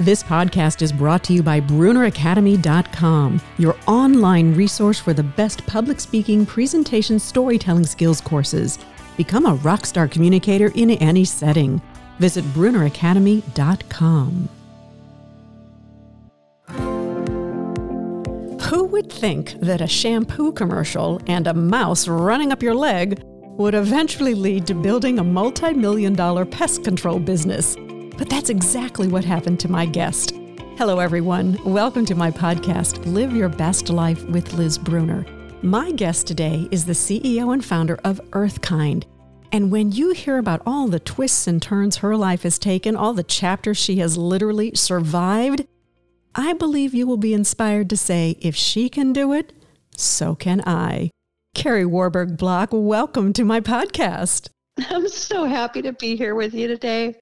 This podcast is brought to you by BrunerAcademy.com, your online resource for the best public speaking, presentation, storytelling skills courses. Become a rockstar communicator in any setting. Visit BrunerAcademy.com. Who would think that a shampoo commercial and a mouse running up your leg would eventually lead to building a multi million dollar pest control business? But that's exactly what happened to my guest. Hello, everyone. Welcome to my podcast, Live Your Best Life with Liz Bruner. My guest today is the CEO and founder of Earthkind. And when you hear about all the twists and turns her life has taken, all the chapters she has literally survived, I believe you will be inspired to say, if she can do it, so can I. Kari Warberg Block, welcome to my podcast. I'm so happy to be here with you today.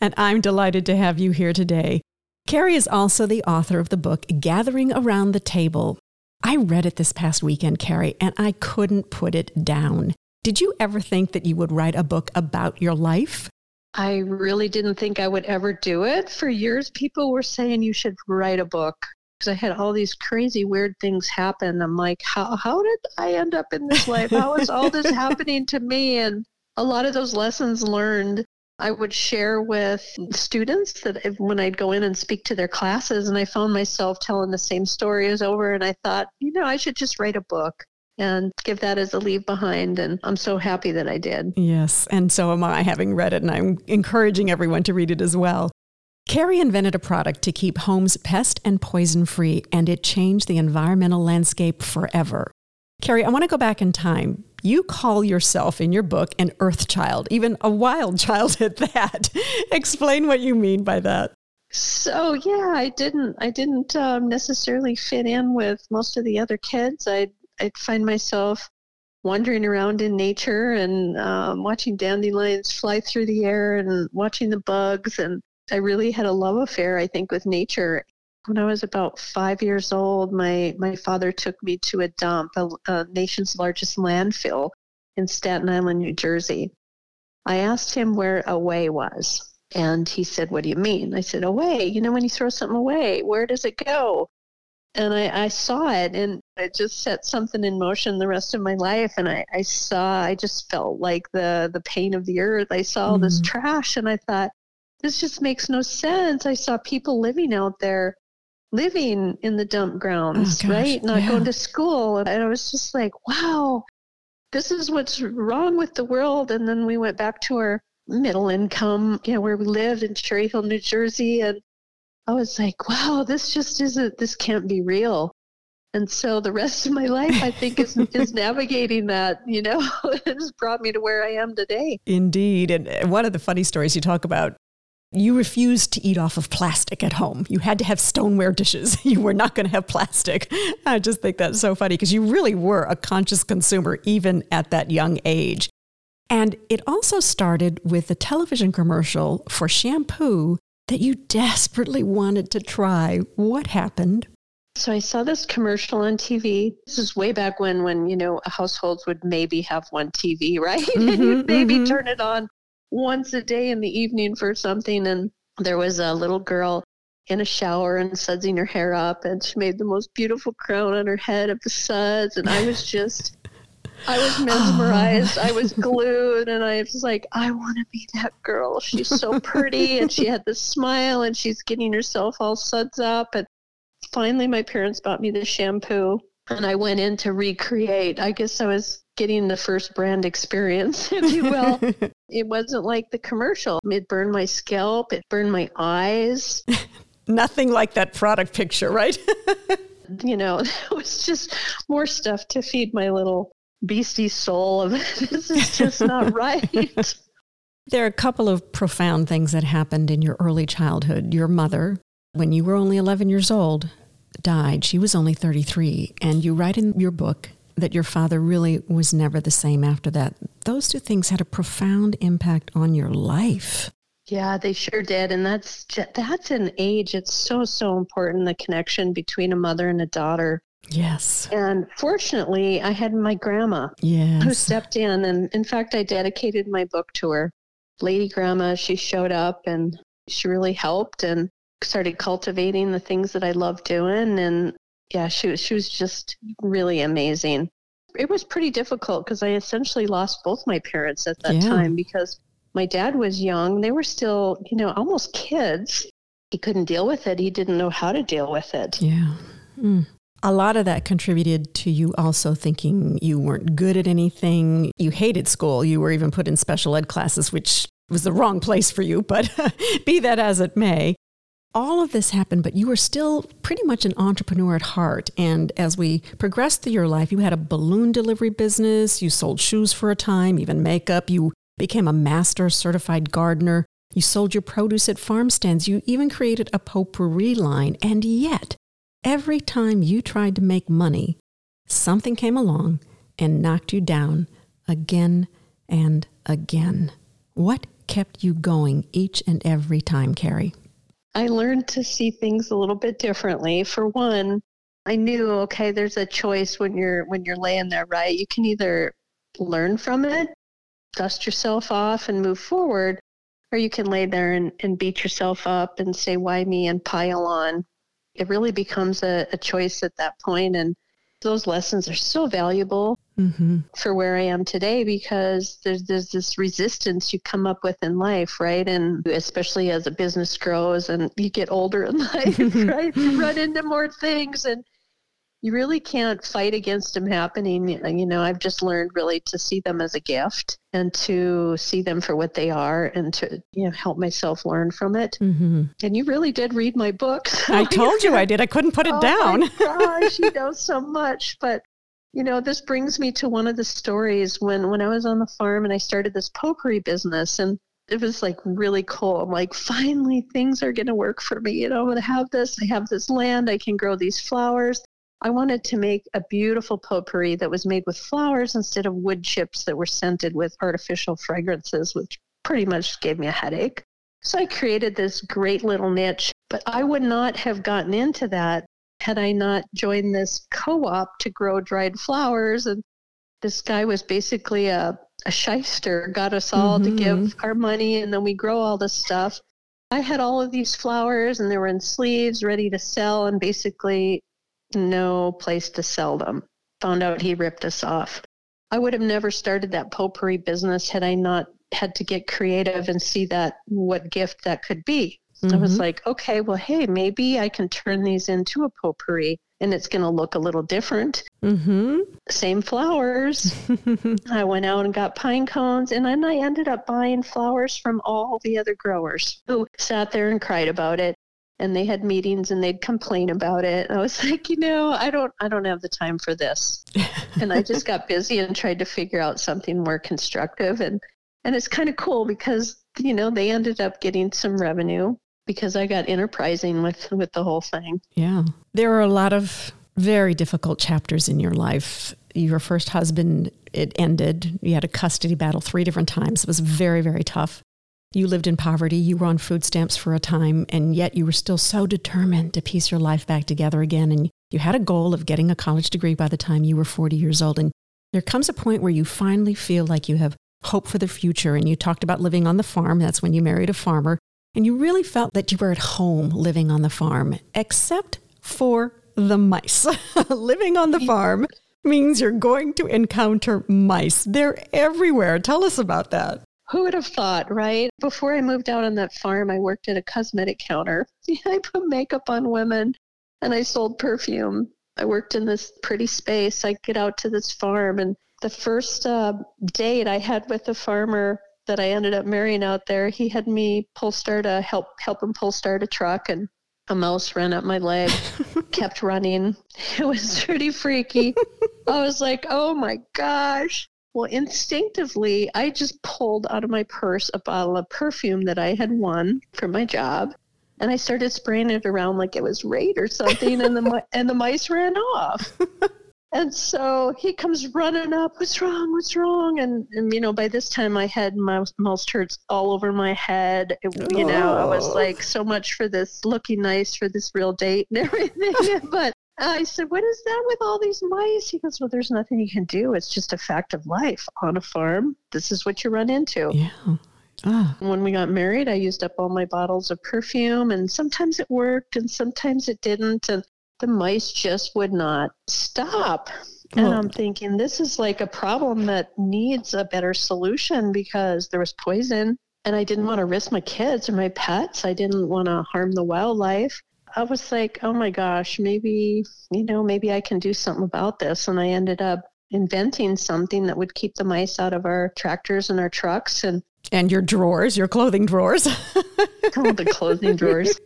And I'm delighted to have you here today. Kari is also the author of the book Gathering Around the Table. I read it this past weekend, Kari, and I couldn't put it down. Did you ever think that you would write a book about your life? I really didn't think I would ever do it. For years, people were saying you should write a book because I had all these crazy, weird things happen. I'm like, how, how did I end up in this life? How is all this happening to me? And a lot of those lessons learned, I would share with students that if, when I'd go in and speak to their classes, and I found myself telling the same stories over, and I thought, you know, I should just write a book and give that as a leave behind. And I'm so happy that I did. Yes, and so am I, having read it, and I'm encouraging everyone to read it as well. Carrie invented a product to keep homes pest and poison free, and it changed the environmental landscape forever. Kari, I want to go back in time. You call yourself in your book an earth child, even a wild child at that. Explain what you mean by that. So yeah, I didn't I didn't um, necessarily fit in with most of the other kids. I'd I'd find myself wandering around in nature and um, watching dandelions fly through the air and watching the bugs. And I really had a love affair, I think, with nature. When I was about five years old, my, my father took me to a dump, a, a nation's largest landfill in Staten Island, New Jersey. I asked him where away was. And he said, What do you mean? I said, Away. You know, when you throw something away, where does it go? and I, I, saw it and it just set something in motion the rest of my life and I, I saw I just felt like the the pain of the earth. I saw all mm this trash and I thought, this just makes no sense. I saw people living out there living in the dump grounds, oh, right? Not yeah. going to school. And I was just like, wow, this is what's wrong with the world. And then we went back to our middle income, you know, where we lived in Cherry Hill, New Jersey. And I was like, wow, this just isn't, this can't be real. And so the rest of my life, I think, is, is navigating that, you know, it has brought me to where I am today. Indeed. And uh, one of the funny stories you talk about, you refused to eat off of plastic at home. You had to have stoneware dishes. You were not going to have plastic. I just think that's so funny because you really were a conscious consumer even at that young age. And it also started with a television commercial for shampoo that you desperately wanted to try. What happened? So I saw this commercial on TV. This is way back when, when you know, households would maybe have one TV, right? Mm-hmm, and you'd maybe mm-hmm. turn it on once a day in the evening for something. And there was a little girl in a shower and sudsing her hair up, and she made the most beautiful crown on her head of the suds. And I was just I was mesmerized. I was glued, and I was like, I want to be that girl. She's so pretty, and she had this smile, and she's getting herself all suds up. And finally, my parents bought me the shampoo, and I went in to recreate. I guess I was getting the first brand experience, if you will. it wasn't like the commercial. It burned my scalp. It burned my eyes. Nothing like that product picture, right? you know, it was just more stuff to feed my little beastie soul of this is just not right. There are a couple of profound things that happened in your early childhood. Your mother, when you were only 11 years old, died. She was only 33. And you write in your book that your father really was never the same after that. Those two things had a profound impact on your life. Yeah, they sure did, and that's that's an age. It's so so important the connection between a mother and a daughter. Yes. And fortunately, I had my grandma yes. who stepped in. And in fact, I dedicated my book to her. Lady Grandma, she showed up and she really helped. And started cultivating the things that I love doing. And yeah, she was, she was just really amazing. It was pretty difficult because I essentially lost both my parents at that Yeah. time because my dad was young. They were still, you know, almost kids. He couldn't deal with it. He didn't know how to deal with it. Yeah. Mm. A lot of that contributed to you also thinking you weren't good at anything. You hated school. You were even put in special ed classes, which was the wrong place for you, but be that as it may. All of this happened, but you were still pretty much an entrepreneur at heart. And as we progressed through your life, you had a balloon delivery business, you sold shoes for a time, even makeup, you became a master certified gardener, you sold your produce at farm stands, you even created a potpourri line. And yet, every time you tried to make money, something came along and knocked you down again and again. What kept you going each and every time, Kari? I learned to see things a little bit differently. For one, I knew okay, there's a choice when you're when you're laying there, right? You can either learn from it, dust yourself off and move forward, or you can lay there and, and beat yourself up and say, why me and pile on. It really becomes a, a choice at that point and those lessons are so valuable Mm-hmm. for where I am today because there's there's this resistance you come up with in life, right? And especially as a business grows and you get older in life, right? You run into more things and you really can't fight against them happening. You know, I've just learned really to see them as a gift and to see them for what they are and to, you know, help myself learn from it. Mm-hmm. And you really did read my books. I told you I did. I couldn't put it Oh down. my gosh, you know so much. But you know, this brings me to one of the stories when when I was on the farm and I started this potpourri business and it was like really cool. I'm like, finally things are gonna work for me. You know, I'm gonna have this, I have this land, I can grow these flowers. I wanted to make a beautiful potpourri that was made with flowers instead of wood chips that were scented with artificial fragrances, which pretty much gave me a headache. So I created this great little niche, but I would not have gotten into that had I not joined this co-op to grow dried flowers. And this guy was basically a, a shyster, got us all to mm-hmm. give our money and then we grow all this stuff. I had all of these flowers and they were in sleeves ready to sell and basically no place to sell them. Found out he ripped us off. I would have never started that potpourri business had I not had to get creative and see that what gift that could be. I was Mhm. like, okay, well, hey, maybe I can turn these into a potpourri and it's going to look a little different. Mm-hmm. Same flowers. I went out and got pine cones and then I ended up buying flowers from all the other growers who sat there and cried about it. And they had meetings and they'd complain about it. And I was like, you know, I don't I don't have the time for this. and I just got busy and tried to figure out something more constructive and and it's kind of cool because you know they ended up getting some revenue because I got enterprising with with the whole thing. Yeah. There are a lot of very difficult chapters in your life. Your first husband, it ended. You had a custody battle three different times. It was very, very tough. You lived in poverty. You were on food stamps for a time, and yet you were still so determined to piece your life back together again. And you had a goal of getting a college degree by the time you were 40 years old. And there comes a point where you finally feel like you have hope for the future. And you talked about living on the farm. That's when you married a farmer. And you really felt that you were at home living on the farm, except for the mice. living on the farm means you're going to encounter mice. They're everywhere. Tell us about that. Who would have thought, right? Before I moved out on that farm, I worked at a cosmetic counter. I put makeup on women and I sold perfume. I worked in this pretty space. I get out to this farm, and the first uh, date I had with the farmer that I ended up marrying out there, he had me pull start a help help him pull start a truck, and a mouse ran up my leg, kept running. It was pretty freaky. I was like, oh my gosh. Well, instinctively, I just pulled out of my purse a bottle of perfume that I had won for my job, and I started spraying it around like it was raid or something, and the and the mice ran off. And so he comes running up. What's wrong? What's wrong? And, and you know, by this time I had mouse, mouse turds all over my head. It- you know, I was Oh. like, so much for this looking nice for this real date and everything. but I said, what is that with all these mice? He goes, well, there's nothing you can do. It's just a fact of life on a farm. This is what you run into. Yeah. Ah. When we got married, I used up all my bottles of perfume, and sometimes it worked and sometimes it didn't. And the mice just would not stop. And Well- I'm thinking, this is like a problem that needs a better solution because there was poison, and I didn't want to risk my kids or my pets. I didn't want to harm the wildlife. I was like, oh my gosh, maybe, you know, maybe I can do something about this. And I ended up inventing something that would keep the mice out of our tractors and our trucks and And your drawers, your clothing drawers. all the clothing drawers.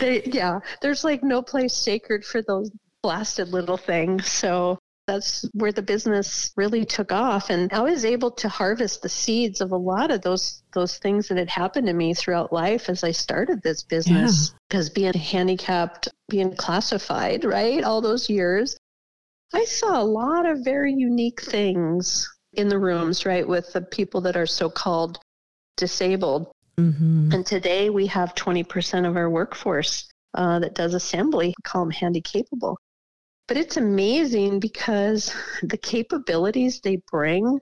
They, yeah, there's like no place sacred for those blasted little things. So that's where the business really took off. And I was able to harvest the seeds of a lot of those those things that had happened to me throughout life as I started this business. Because being handicapped being classified right all those years I saw a lot of very unique things in the rooms right with the people that are so called disabled. Hmm and today we have 20% of our workforce uh, that does assembly, we call them handy capable. But it's amazing because the capabilities they bring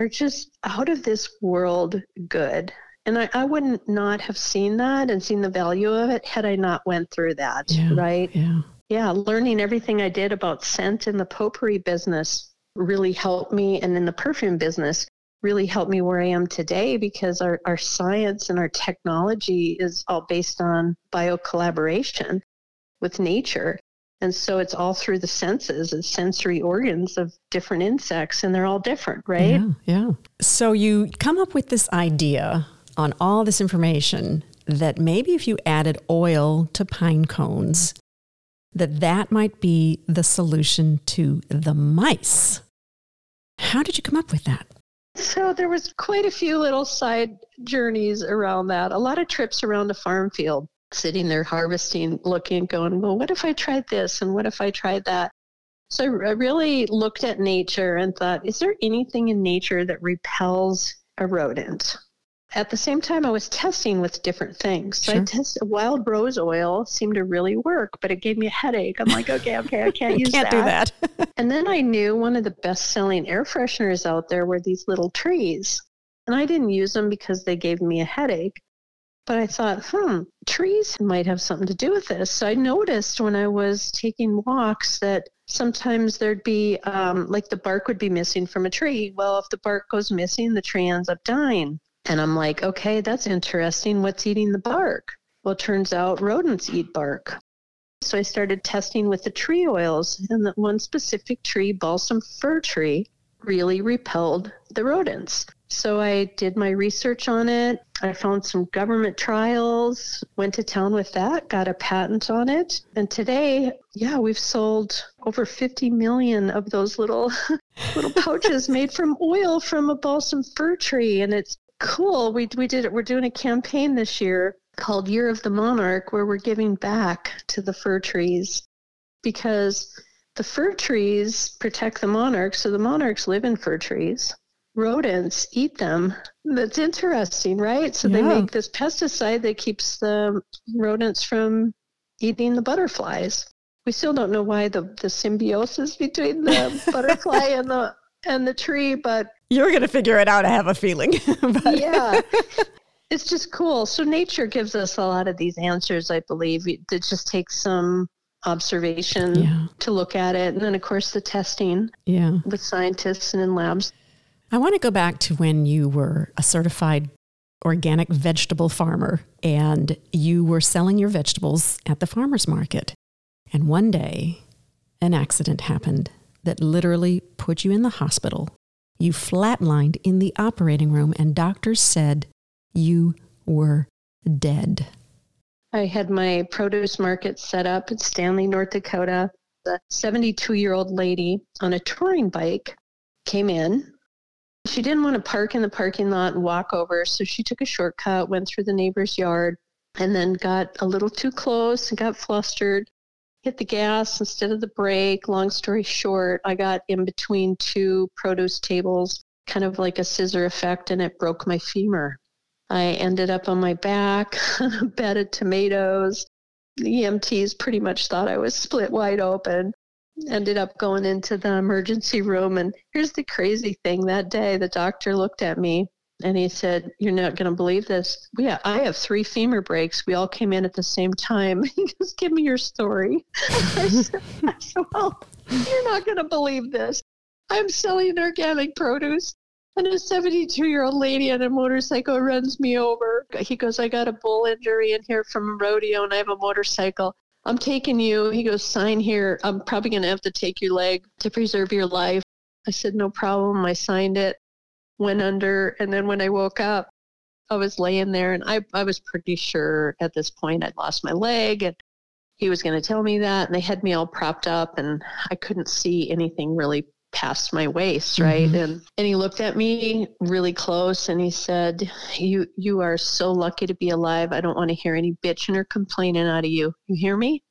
are just out of this world good. And I, I wouldn't not have seen that and seen the value of it had I not went through that, Yeah. right? Yeah. Yeah, learning everything I did about scent in the potpourri business really helped me, and in the perfume business really helped me where I am today because our, our science and our technology is all based on bio collaboration with nature. And so it's all through the senses and sensory organs of different insects, and they're all different, right? Yeah, yeah. So you come up with this idea on all this information that maybe if you added oil to pine cones, that that might be the solution to the mice. How did you come up with that? So there was quite a few little side journeys around that. A lot of trips around a farm field, sitting there harvesting, looking, going, well, what if I tried this and what if I tried that? So I really looked at nature and thought, is there anything in nature that repels a rodent? At the same time, I was testing with different things. So I tested wild rose oil, seemed to really work, but it gave me a headache. I'm like, okay, okay, I can't use Can't do that. and then I knew one of the best selling air fresheners out there were these little trees. And I didn't use them because they gave me a headache. But I thought, hmm, trees might have something to do with this. So I noticed when I was taking walks that sometimes there'd be um, like the bark would be missing from a tree. Well, if the bark goes missing, the tree ends up dying. And I'm like, okay, that's interesting. What's eating the bark? Well, it turns out rodents eat bark. So I started testing with the tree oils, and that one specific tree, balsam fir tree, really repelled the rodents. So I did my research on it. I found some government trials, went to town with that, got a patent on it. And today, yeah, we've sold over 50 million of those little little pouches made from oil from a balsam fir tree and it's cool. We we did it. We're doing a campaign this year called Year of the Monarch where we're giving back to the fir trees because the fir trees protect the monarchs, so the monarchs live in fir trees. Rodents eat them. That's interesting, right? So they make this pesticide that keeps the rodents from eating the butterflies. We still don't know why the, the symbiosis between the butterfly and the and the tree, but You're going to figure it out, I have a feeling. Yeah it's just cool so nature gives us a lot of these answers i believe it it just takes some observation Yeah. to look at it and then of course the testing Yeah. with scientists and in labs I want to go back to when you were a certified organic vegetable farmer and you were selling your vegetables at the farmer's market. And one day, an accident happened that literally put you in the hospital. You flatlined in the operating room, and doctors said you were dead. i had my produce market set up in stanley north dakota the 72 year old lady on a touring bike came in she didn't want to park in the parking lot and walk over so she took a shortcut went through the neighbor's yard and then got a little too close and got flustered hit the gas instead of the brake. Long story short i got in between two produce tables kind of like a scissor effect and it broke my femur. I ended up on my back on a bed of tomatoes. The emts pretty much thought i was split wide open ended up going into the emergency room and here's the crazy thing that day the doctor looked at me And he said, You're not going to believe this. Yeah, I have three femur breaks. We all came in at the same time. He goes, Give me your story. I said, Well, you're not going to believe this. I'm selling organic produce. And a 72 year old lady on a motorcycle runs me over. He goes, I got a bull injury in here from a rodeo and I have a motorcycle. I'm taking you. He goes, sign here. I'm probably going to have to take your leg to preserve your life. I said, no problem. I signed it, went under. And then when I woke up, I was laying there and I, I was pretty sure at this point I'd lost my leg and he was going to tell me that. And they had me all propped up and I couldn't see anything really past my waist right? Mm-hmm. and and he looked at me really close and he said you you are so lucky to be alive. I don't want to hear any bitching or complaining out of you. You hear me?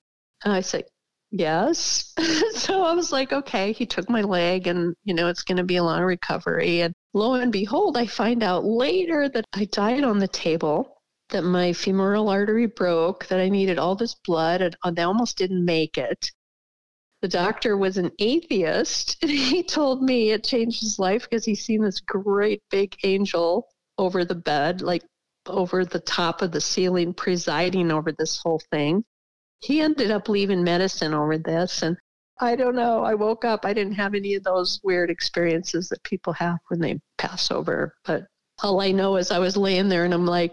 And i said yes. So i was like okay. He took my leg and you know it's going to be a long recovery. And lo and behold i find out later that i died on the table that my femoral artery broke that i needed all this blood and uh, they almost didn't make it the doctor was an atheist. And he told me it changed his life because he's seen this great big angel over the bed, like over the top of the ceiling, presiding over this whole thing. He ended up leaving medicine over this. And I don't know. I woke up, I didn't have any of those weird experiences that people have when they pass over. But all I know is I was laying there and I'm like,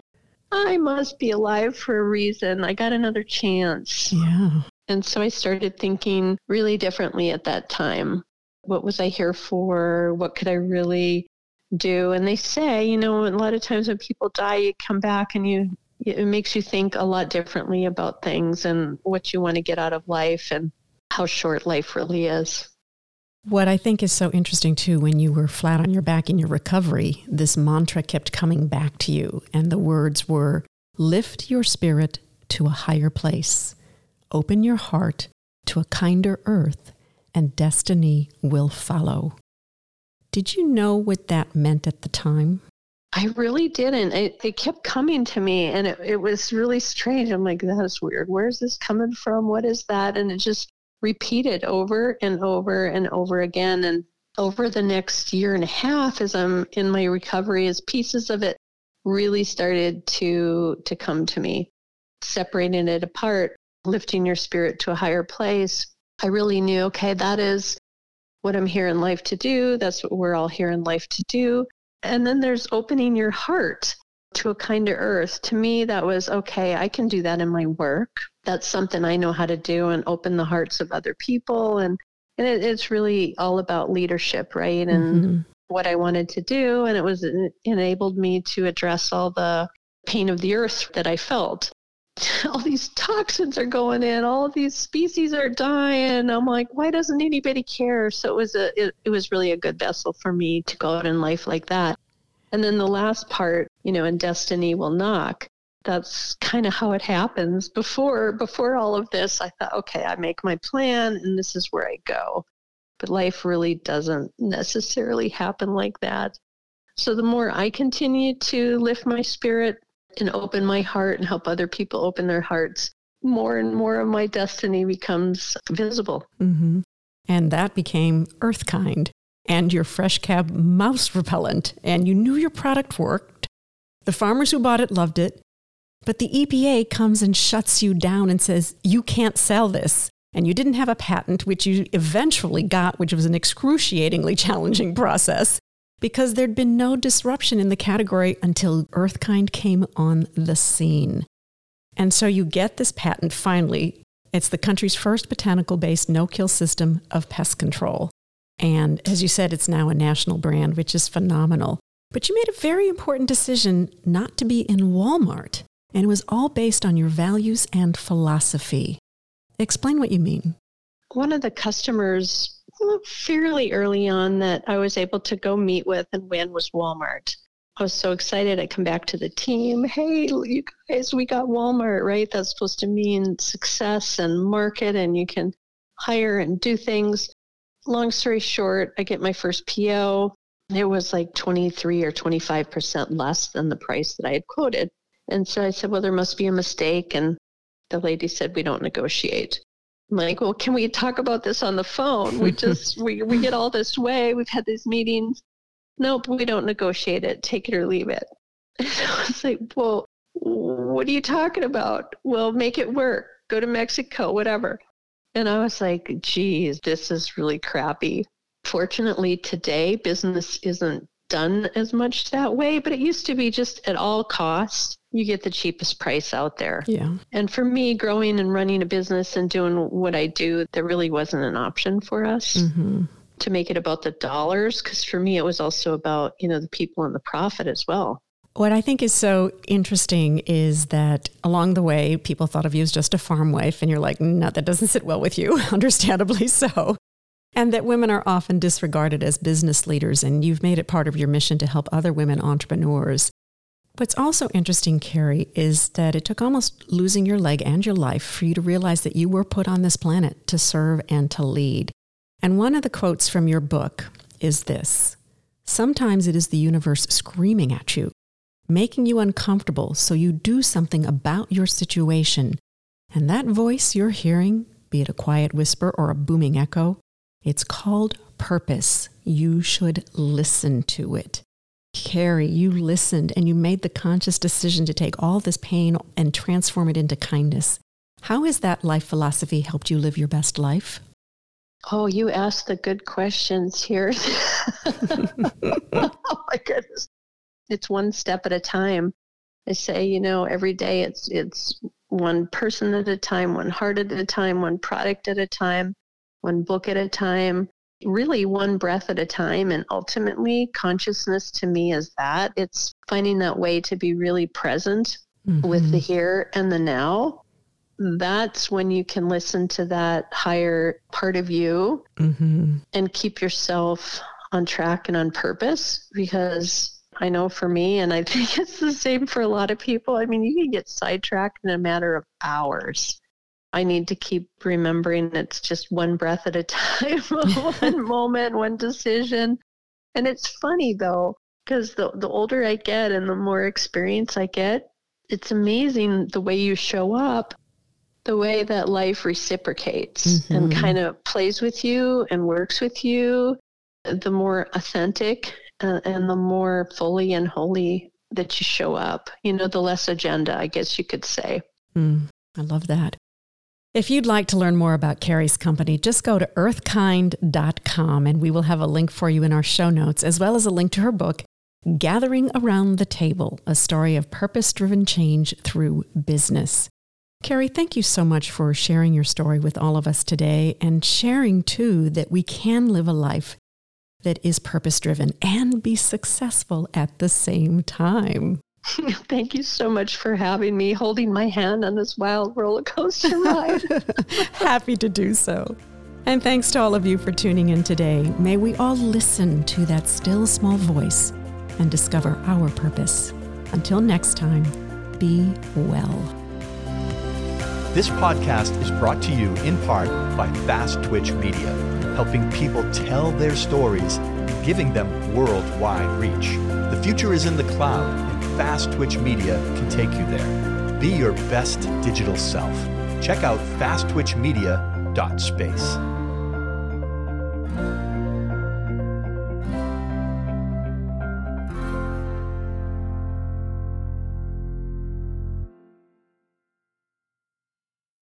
I must be alive for a reason. I got another chance. Yeah. And so I started thinking really differently at that time. What was I here for? What could I really do? And they say, you know, a lot of times when people die, you come back and you, it makes you think a lot differently about things and what you want to get out of life and how short life really is. What I think is so interesting too, when you were flat on your back in your recovery, this mantra kept coming back to you. And the words were lift your spirit to a higher place. Open your heart to a kinder earth, and destiny will follow. Did you know what that meant at the time? I really didn't. It, it kept coming to me, and it, it was really strange. I'm like, that is weird. Where's this coming from? What is that? And it just repeated over and over and over again. And over the next year and a half, as I'm in my recovery, as pieces of it really started to to come to me, separating it apart lifting your spirit to a higher place, I really knew, okay, that is what I'm here in life to do. That's what we're all here in life to do. And then there's opening your heart to a kinder earth. To me, that was okay, I can do that in my work. That's something I know how to do and open the hearts of other people. And, and it, it's really all about leadership, right? And mm-hmm. what I wanted to do. And it was it enabled me to address all the pain of the earth that I felt all these toxins are going in all these species are dying. I'm like why doesn't anybody care? So it was a it, it was really a good vessel for me to go out in life like that. And then the last part you know and destiny will knock. That's kind of how it happens. Before before all of this i thought okay i make my plan and this is where i go. But life really doesn't necessarily happen like that. So the more i continue to lift my spirit and open my heart and help other people open their hearts, more and more of my destiny becomes visible. Mm-hmm. And that became Earthkind and your Fresh Cab mouse repellent. And you knew your product worked. The farmers who bought it loved it. But the EPA comes and shuts you down and says, you can't sell this. And you didn't have a patent, which you eventually got, which was an excruciatingly challenging process because there'd been no disruption in the category until Earthkind came on the scene. And so you get this patent finally. It's the country's first botanical based no kill system of pest control. And as you said, it's now a national brand, which is phenomenal. But you made a very important decision not to be in Walmart, and it was all based on your values and philosophy. Explain what you mean. One of the customers fairly early on that I was able to go meet with and win was Walmart. I was so excited. I come back to the team. Hey, you guys, we got Walmart, right? That's supposed to mean success and market, and you can hire and do things. Long story short, I get my first PO. It was like 23 or 25% less than the price that I had quoted. And so I said, Well, there must be a mistake. And the lady said, We don't negotiate. I'm like, well, can we talk about this on the phone? We just we we get all this way. We've had these meetings. nope, we don't negotiate it. Take it or leave it. And I was like, well, what are you talking about? Well, make it work. Go to Mexico, whatever. And I was like, geez, this is really crappy. Fortunately, today business isn't done as much that way, but it used to be just at all costs, you get the cheapest price out there. Yeah. And for me, growing and running a business and doing what I do, there really wasn't an option for us Mm-hmm. to make it about the dollars. Because for me, it was also about, you know, the people and the profit as well. What I think is so interesting is that along the way, people thought of you as just a farm wife, and you're like, no, that doesn't sit well with you, understandably so. And that women are often disregarded as business leaders, and you've made it part of your mission to help other women entrepreneurs. What's also interesting, Kari, is that it took almost losing your leg and your life for you to realize that you were put on this planet to serve and to lead. And one of the quotes from your book is this Sometimes it is the universe screaming at you making you uncomfortable so you do something about your situation. And that voice you're hearing, be it a quiet whisper or a booming echo, it's called purpose. You should listen to it. Kari, you listened and you made the conscious decision to take all this pain and transform it into kindness. How has that life philosophy helped you live your best life? Oh, you asked the good questions here. oh my goodness. It's one step at a time. I say, you know, every day it's it's one person at a time, one heart at a time, one product at a time, one book at a time, really one breath at a time. And ultimately, consciousness to me is that it's finding that way to be really present with the here and the now. That's when you can listen to that higher part of you Mm-hmm. and keep yourself on track and on purpose because I know for me, and I think it's the same for a lot of people. I mean, you can get sidetracked in a matter of hours. I need to keep remembering it's just one breath at a time, one moment, one decision. And it's funny though, because the, the older I get and the more experience I get, it's amazing the way you show up, the way that life reciprocates and Mhm. kind of plays with you and works with you. The more authentic uh, and the more fully and wholly that you show up, you know, the less agenda, I guess you could say. Mm, I love that. If you'd like to learn more about Kari's company, just go to earthkind.com and we will have a link for you in our show notes, as well as a link to her book, Gathering Around the Table A Story of Purpose Driven Change Through Business. Kari, thank you so much for sharing your story with all of us today and sharing too that we can live a life that is purpose driven and be successful at the same time. Thank you so much for having me, holding my hand on this wild roller coaster ride. Happy to do so. And thanks to all of you for tuning in today. May we all listen to that still small voice and discover our purpose. Until next time, be well. This podcast is brought to you in part by Fast Twitch Media, helping people tell their stories, giving them worldwide reach. The future is in the cloud, and Fast Twitch Media can take you there. Be your best digital self. Check out fasttwitchmedia.space.